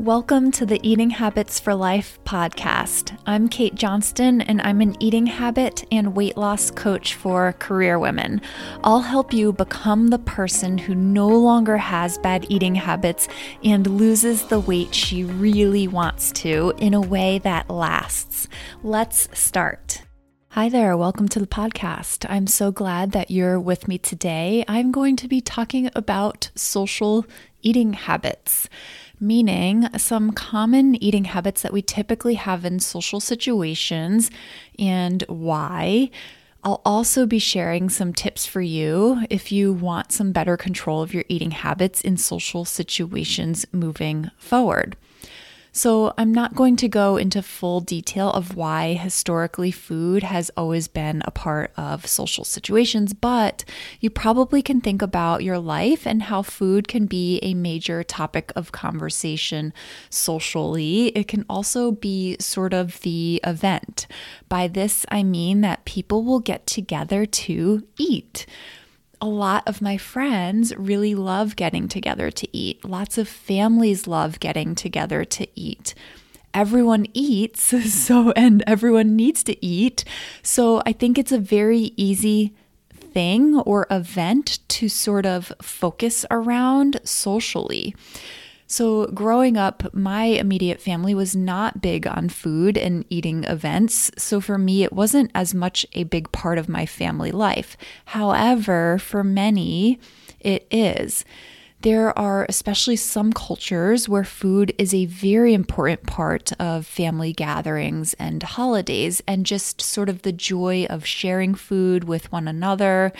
Welcome to the Eating Habits for Life podcast. I'm Kate Johnston, and I'm an eating habit and weight loss coach for career women. I'll help you become the person who no longer has bad eating habits and loses the weight she really wants to in a way that lasts. Let's start. Hi there, welcome to the podcast. I'm so glad that you're with me today. I'm going to be talking about social eating habits meaning some common eating habits that we typically have in social situations and why. I'll also be sharing some tips for you if you want some better control of your eating habits in social situations moving forward. So, I'm not going to go into full detail of why historically food has always been a part of social situations, but you probably can think about your life and how food can be a major topic of conversation socially. It can also be sort of the event. By this, I mean that people will get together to eat a lot of my friends really love getting together to eat. Lots of families love getting together to eat. Everyone eats, so, and everyone needs to eat. So I think it's a very easy thing or event to sort of focus around socially. So, growing up, my immediate family was not big on food and eating events. So, for me, it wasn't as much a big part of my family life. However, for many, it is. There are especially some cultures where food is a very important part of family gatherings and holidays, and just sort of the joy of sharing food with one another.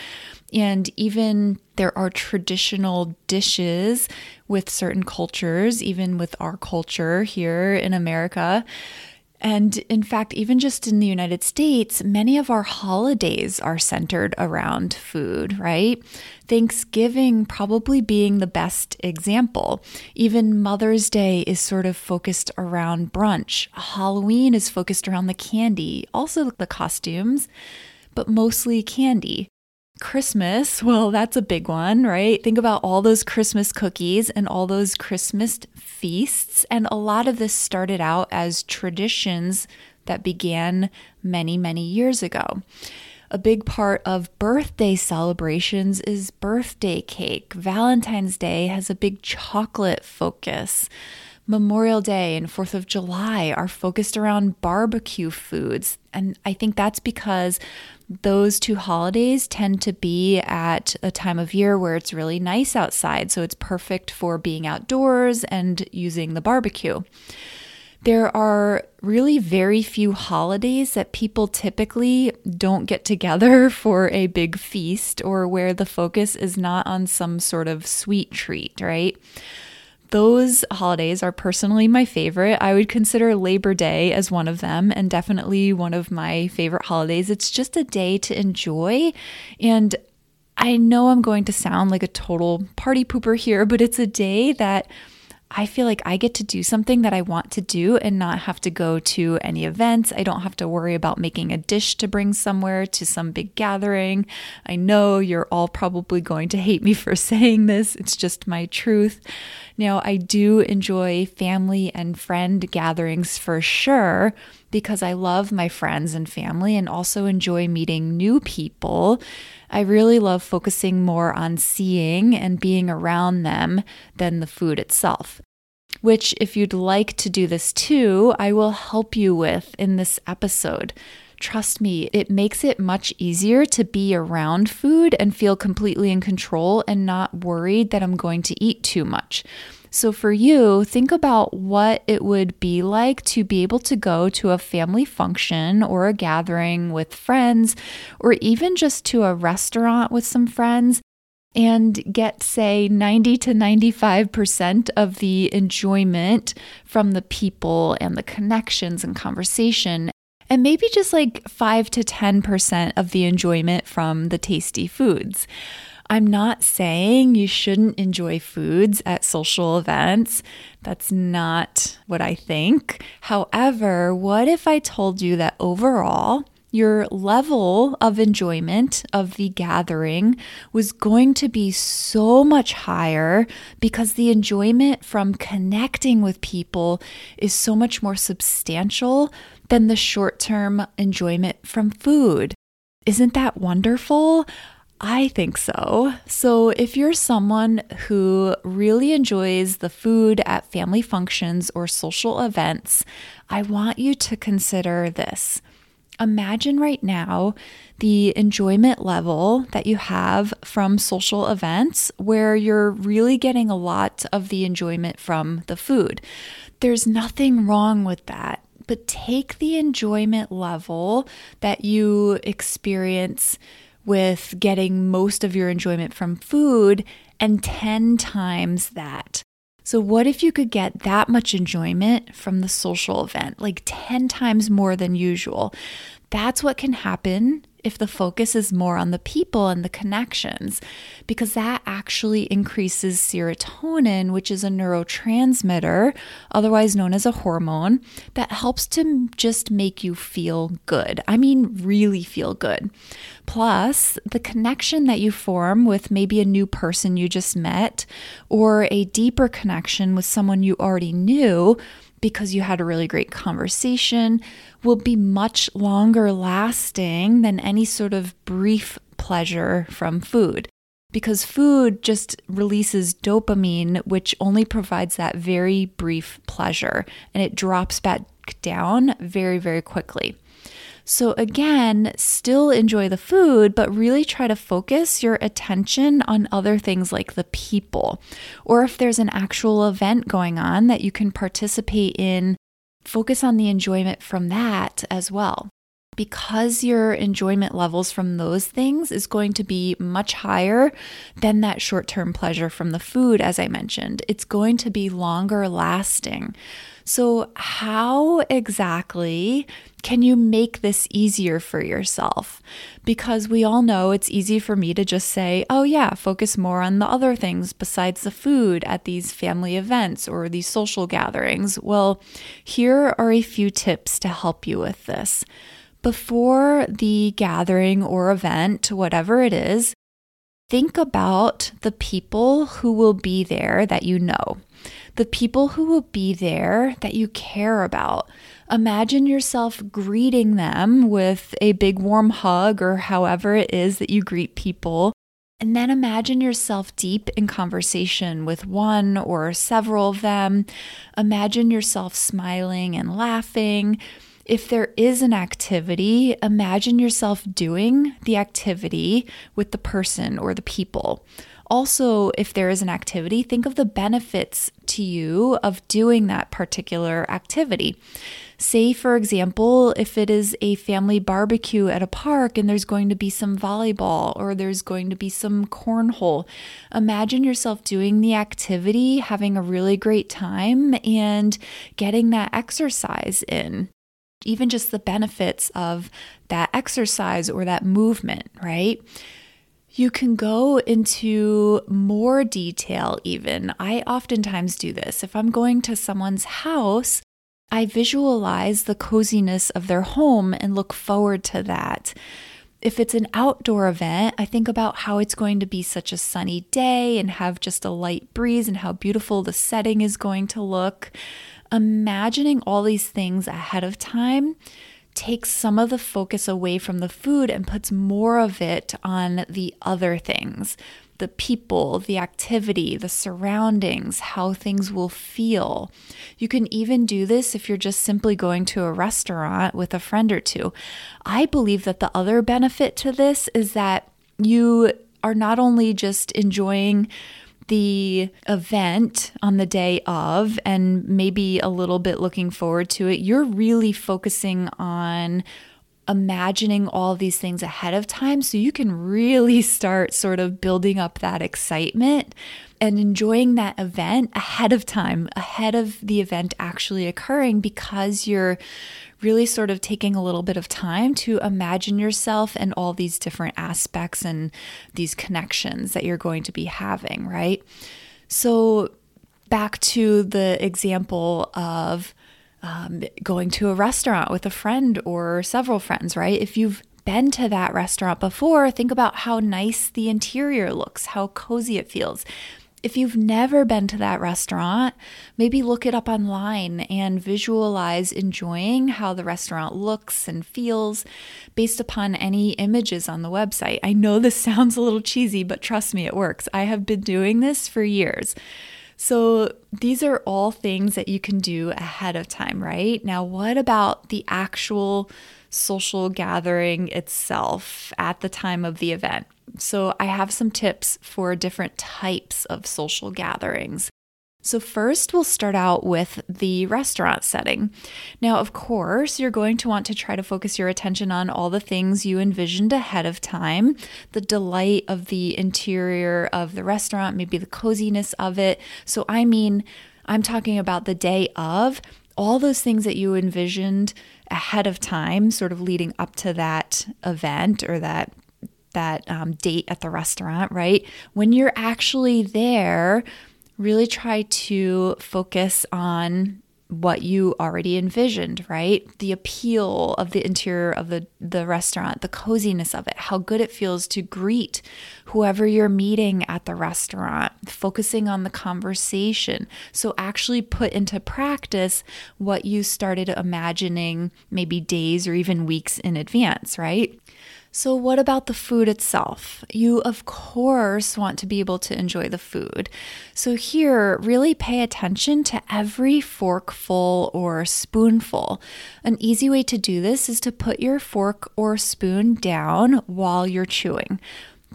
And even there are traditional dishes with certain cultures, even with our culture here in America, and in fact, even just in the United States, many of our holidays are centered around food, right? Thanksgiving probably being the best example. Even Mother's Day is sort of focused around brunch. Halloween is focused around the candy, also the costumes, but mostly candy. Christmas, well, that's a big one, right? Think about all those Christmas cookies and all those Christmas feasts. And a lot of this started out as traditions that began many, many years ago. A big part of birthday celebrations is birthday cake. Valentine's Day has a big chocolate focus. Memorial Day and 4th of July are focused around barbecue foods. And I think that's because those two holidays tend to be at a time of year where it's really nice outside. So it's perfect for being outdoors and using the barbecue. There are really very few holidays that people typically don't get together for a big feast or where the focus is not on some sort of sweet treat, right? Those holidays are personally my favorite. I would consider Labor Day as one of them and definitely one of my favorite holidays. It's just a day to enjoy. And I know I'm going to sound like a total party pooper here, but it's a day that I feel like I get to do something that I want to do and not have to go to any events. I don't have to worry about making a dish to bring somewhere to some big gathering. I know you're all probably going to hate me for saying this, it's just my truth. Now, I do enjoy family and friend gatherings for sure because I love my friends and family and also enjoy meeting new people. I really love focusing more on seeing and being around them than the food itself. Which, if you'd like to do this too, I will help you with in this episode. Trust me, it makes it much easier to be around food and feel completely in control and not worried that I'm going to eat too much. So, for you, think about what it would be like to be able to go to a family function or a gathering with friends, or even just to a restaurant with some friends and get, say, 90 to 95% of the enjoyment from the people and the connections and conversation. And maybe just like 5 to 10% of the enjoyment from the tasty foods. I'm not saying you shouldn't enjoy foods at social events. That's not what I think. However, what if I told you that overall, your level of enjoyment of the gathering was going to be so much higher because the enjoyment from connecting with people is so much more substantial than the short term enjoyment from food. Isn't that wonderful? I think so. So, if you're someone who really enjoys the food at family functions or social events, I want you to consider this. Imagine right now the enjoyment level that you have from social events where you're really getting a lot of the enjoyment from the food. There's nothing wrong with that, but take the enjoyment level that you experience with getting most of your enjoyment from food and 10 times that. So, what if you could get that much enjoyment from the social event, like 10 times more than usual? That's what can happen if the focus is more on the people and the connections, because that actually increases serotonin, which is a neurotransmitter, otherwise known as a hormone, that helps to just make you feel good. I mean, really feel good. Plus, the connection that you form with maybe a new person you just met or a deeper connection with someone you already knew because you had a really great conversation will be much longer lasting than any sort of brief pleasure from food. Because food just releases dopamine, which only provides that very brief pleasure, and it drops back down very, very quickly. So, again, still enjoy the food, but really try to focus your attention on other things like the people. Or if there's an actual event going on that you can participate in, focus on the enjoyment from that as well. Because your enjoyment levels from those things is going to be much higher than that short term pleasure from the food, as I mentioned, it's going to be longer lasting. So, how exactly can you make this easier for yourself? Because we all know it's easy for me to just say, oh, yeah, focus more on the other things besides the food at these family events or these social gatherings. Well, here are a few tips to help you with this. Before the gathering or event, whatever it is, think about the people who will be there that you know the people who will be there that you care about. Imagine yourself greeting them with a big warm hug or however it is that you greet people. And then imagine yourself deep in conversation with one or several of them. Imagine yourself smiling and laughing. If there is an activity, imagine yourself doing the activity with the person or the people also, if there is an activity, think of the benefits to you of doing that particular activity. Say, for example, if it is a family barbecue at a park and there's going to be some volleyball or there's going to be some cornhole, imagine yourself doing the activity, having a really great time, and getting that exercise in even just the benefits of that exercise or that movement, right? You can go into more detail, even. I oftentimes do this. If I'm going to someone's house, I visualize the coziness of their home and look forward to that. If it's an outdoor event, I think about how it's going to be such a sunny day and have just a light breeze and how beautiful the setting is going to look. Imagining all these things ahead of time takes some of the focus away from the food and puts more of it on the other things the people, the activity, the surroundings, how things will feel. You can even do this if you're just simply going to a restaurant with a friend or two. I believe that the other benefit to this is that you are not only just enjoying the event on the day of and maybe a little bit looking forward to it, you're really focusing on imagining all these things ahead of time so you can really start sort of building up that excitement and enjoying that event ahead of time, ahead of the event actually occurring because you're really sort of taking a little bit of time to imagine yourself and all these different aspects and these connections that you're going to be having, right? So, back to the example of um, going to a restaurant with a friend or several friends, right? If you've been to that restaurant before, think about how nice the interior looks, how cozy it feels. If you've never been to that restaurant, maybe look it up online and visualize enjoying how the restaurant looks and feels based upon any images on the website. I know this sounds a little cheesy, but trust me, it works. I have been doing this for years. So, these are all things that you can do ahead of time, right? Now, what about the actual social gathering itself at the time of the event? So, I have some tips for different types of social gatherings. So, first, we'll start out with the restaurant setting. Now, of course, you're going to want to try to focus your attention on all the things you envisioned ahead of time the delight of the interior of the restaurant, maybe the coziness of it. So, I mean, I'm talking about the day of all those things that you envisioned ahead of time, sort of leading up to that event or that that um, date at the restaurant, right? When you're actually there, really try to focus on what you already envisioned, right? The appeal of the interior of the, the restaurant, the coziness of it, how good it feels to greet whoever you're meeting at the restaurant, focusing on the conversation. So, actually put into practice what you started imagining maybe days or even weeks in advance, right? So, what about the food itself? You, of course, want to be able to enjoy the food. So, here, really pay attention to every forkful or spoonful. An easy way to do this is to put your fork or spoon down while you're chewing.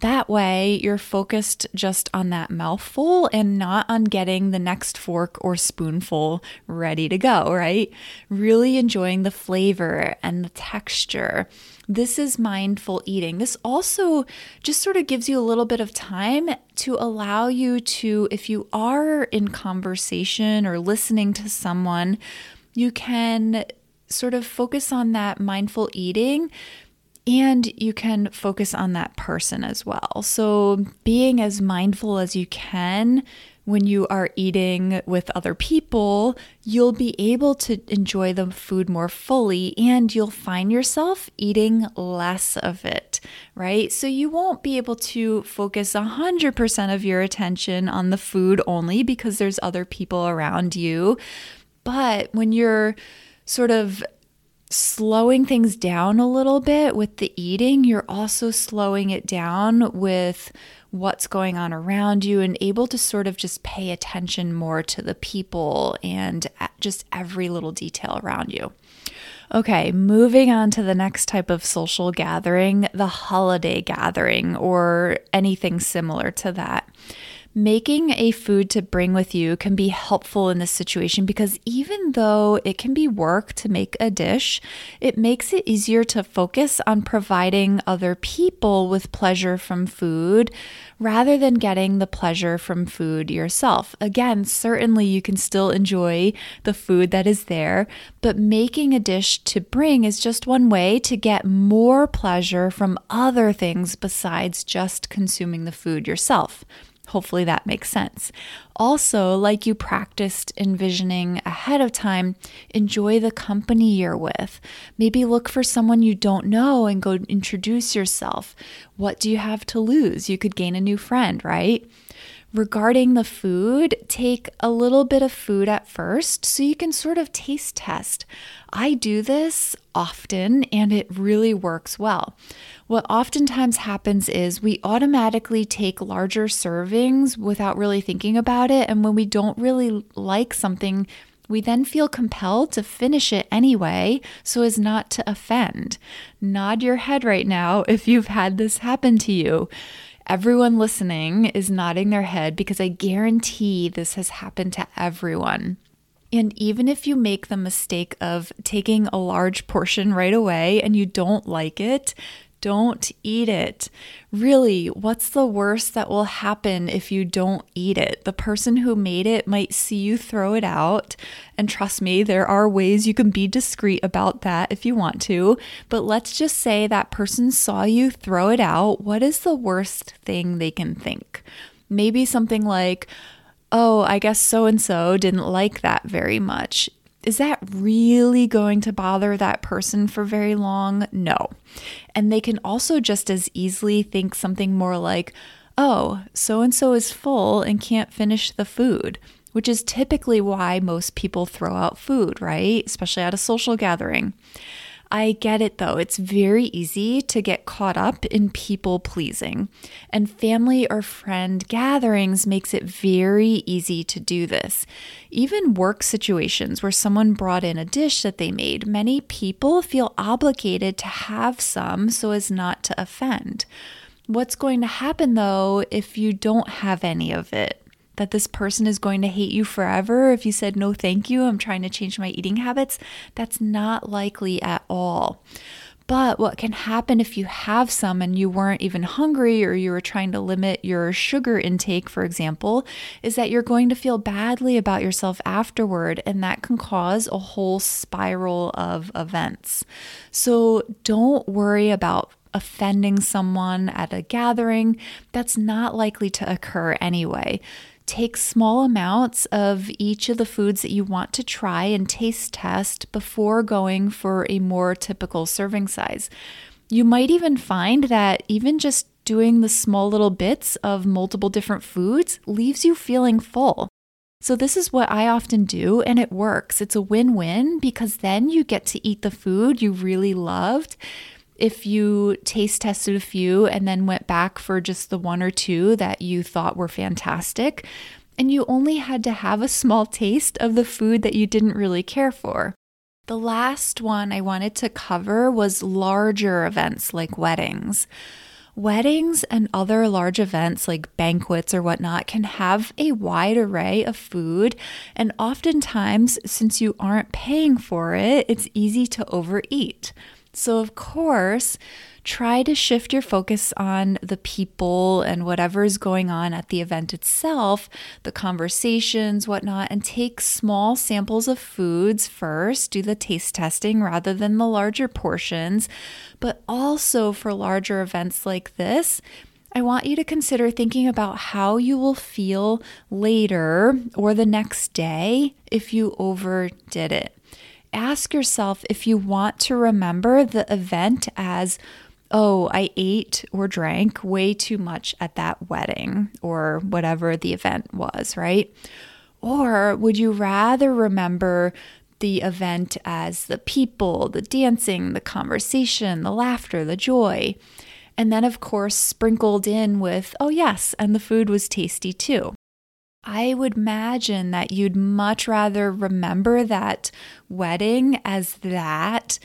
That way, you're focused just on that mouthful and not on getting the next fork or spoonful ready to go, right? Really enjoying the flavor and the texture. This is mindful eating. This also just sort of gives you a little bit of time to allow you to, if you are in conversation or listening to someone, you can sort of focus on that mindful eating and you can focus on that person as well. So, being as mindful as you can when you are eating with other people, you'll be able to enjoy the food more fully and you'll find yourself eating less of it, right? So you won't be able to focus 100% of your attention on the food only because there's other people around you. But when you're sort of slowing things down a little bit with the eating, you're also slowing it down with what's going on around you and able to sort of just pay attention more to the people and just every little detail around you. Okay, moving on to the next type of social gathering, the holiday gathering, or anything similar to that. Making a food to bring with you can be helpful in this situation because even though it can be work to make a dish, it makes it easier to focus on providing other people with pleasure from food rather than getting the pleasure from food yourself. Again, certainly you can still enjoy the food that is there, but making a dish to bring is just one way to get more pleasure from other things besides just consuming the food yourself. Hopefully that makes sense. Also, like you practiced envisioning ahead of time, enjoy the company you're with. Maybe look for someone you don't know and go introduce yourself. What do you have to lose? You could gain a new friend, right? Regarding the food, take a little bit of food at first so you can sort of taste test. I do this often and it really works well. What oftentimes happens is we automatically take larger servings without really thinking about it. And when we don't really like something, we then feel compelled to finish it anyway so as not to offend. Nod your head right now if you've had this happen to you. Everyone listening is nodding their head because I guarantee this has happened to everyone. And even if you make the mistake of taking a large portion right away and you don't like it, don't eat it. Really, what's the worst that will happen if you don't eat it? The person who made it might see you throw it out. And trust me, there are ways you can be discreet about that if you want to. But let's just say that person saw you throw it out. What is the worst thing they can think? Maybe something like, oh, I guess so and so didn't like that very much Is that really going to bother that person for very long? No. And they can also just as easily think something more like, oh, so and so is full and can't finish the food, which is typically why most people throw out food, right? Especially at a social gathering. I get it though. It's very easy to get caught up in people pleasing. And family or friend gatherings makes it very easy to do this. Even work situations where someone brought in a dish that they made, many people feel obligated to have some so as not to offend. What's going to happen though if you don't have any of it? That this person is going to hate you forever if you said, no, thank you, I'm trying to change my eating habits. That's not likely at all. But what can happen if you have some and you weren't even hungry or you were trying to limit your sugar intake, for example, is that you're going to feel badly about yourself afterward, and that can cause a whole spiral of events. So don't worry about offending someone at a gathering. That's not likely to occur anyway. Take small amounts of each of the foods that you want to try and taste test before going for a more typical serving size. You might even find that even just doing the small little bits of multiple different foods leaves you feeling full. So, this is what I often do, and it works. It's a win win because then you get to eat the food you really loved if you taste tested a few and then went back for just the one or two that you thought were fantastic, and you only had to have a small taste of the food that you didn't really care for. The last one I wanted to cover was larger events like weddings. Weddings and other large events like banquets or whatnot can have a wide array of food, and oftentimes, since you aren't paying for it, it's easy to overeat. So, of course, try to shift your focus on the people and whatever is going on at the event itself, the conversations, whatnot, and take small samples of foods first. Do the taste testing rather than the larger portions. But also for larger events like this, I want you to consider thinking about how you will feel later or the next day if you overdid it ask yourself if you want to remember the event as, oh, I ate or drank way too much at that wedding or whatever the event was, right? Or would you rather remember the event as the people, the dancing, the conversation, the laughter, the joy? And then, of course, sprinkled in with, oh, yes, and the food was tasty too. I would imagine that you'd much rather remember that wedding as that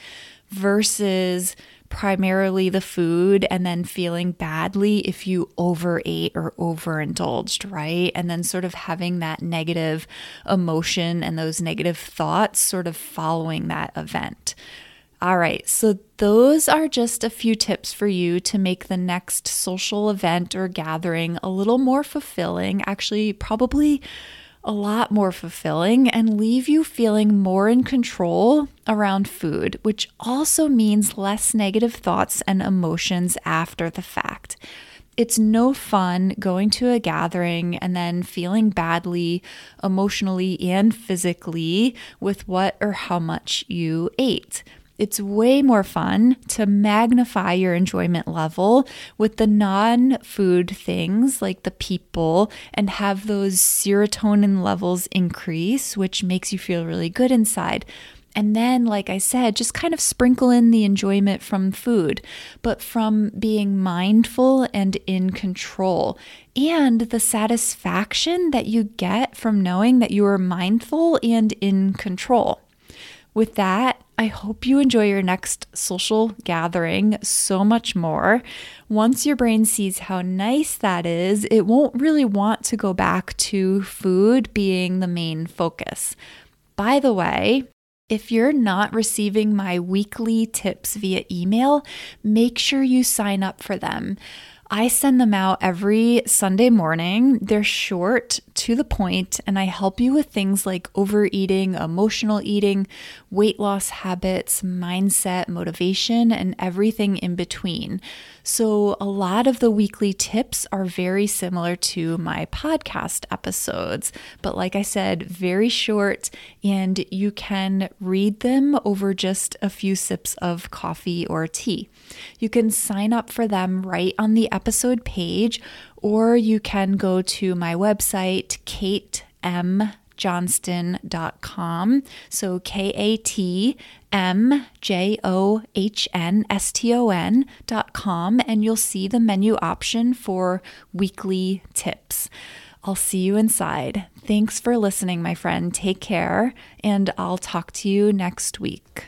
versus primarily the food and then feeling badly if you overate or overindulged, right? And then sort of having that negative emotion and those negative thoughts sort of following that event. All right, so those are just a few tips for you to make the next social event or gathering a little more fulfilling, actually, probably a lot more fulfilling, and leave you feeling more in control around food, which also means less negative thoughts and emotions after the fact. It's no fun going to a gathering and then feeling badly emotionally and physically with what or how much you ate. It's way more fun to magnify your enjoyment level with the non food things like the people and have those serotonin levels increase, which makes you feel really good inside. And then, like I said, just kind of sprinkle in the enjoyment from food, but from being mindful and in control, and the satisfaction that you get from knowing that you are mindful and in control. With that, I hope you enjoy your next social gathering so much more. Once your brain sees how nice that is, it won't really want to go back to food being the main focus. By the way, if you're not receiving my weekly tips via email, make sure you sign up for them. I send them out every Sunday morning. They're short, to the point, and I help you with things like overeating, emotional eating, weight loss habits, mindset, motivation, and everything in between. So, a lot of the weekly tips are very similar to my podcast episodes, but like I said, very short, and you can read them over just a few sips of coffee or tea. You can sign up for them right on the episode page, or you can go to my website, katemjohnston.com. So K A T M J O H N S T O N.com, and you'll see the menu option for weekly tips. I'll see you inside. Thanks for listening, my friend. Take care, and I'll talk to you next week.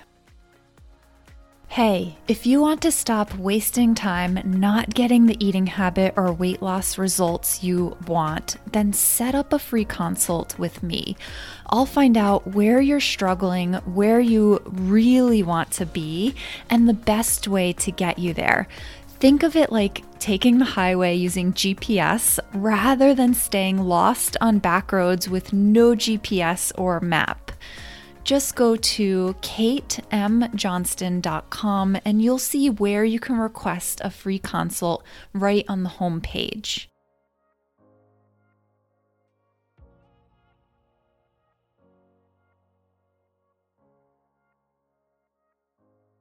Hey, if you want to stop wasting time not getting the eating habit or weight loss results you want, then set up a free consult with me. I'll find out where you're struggling, where you really want to be, and the best way to get you there. Think of it like taking the highway using GPS rather than staying lost on back roads with no GPS or map just go to katemjohnston.com and you'll see where you can request a free consult right on the home page.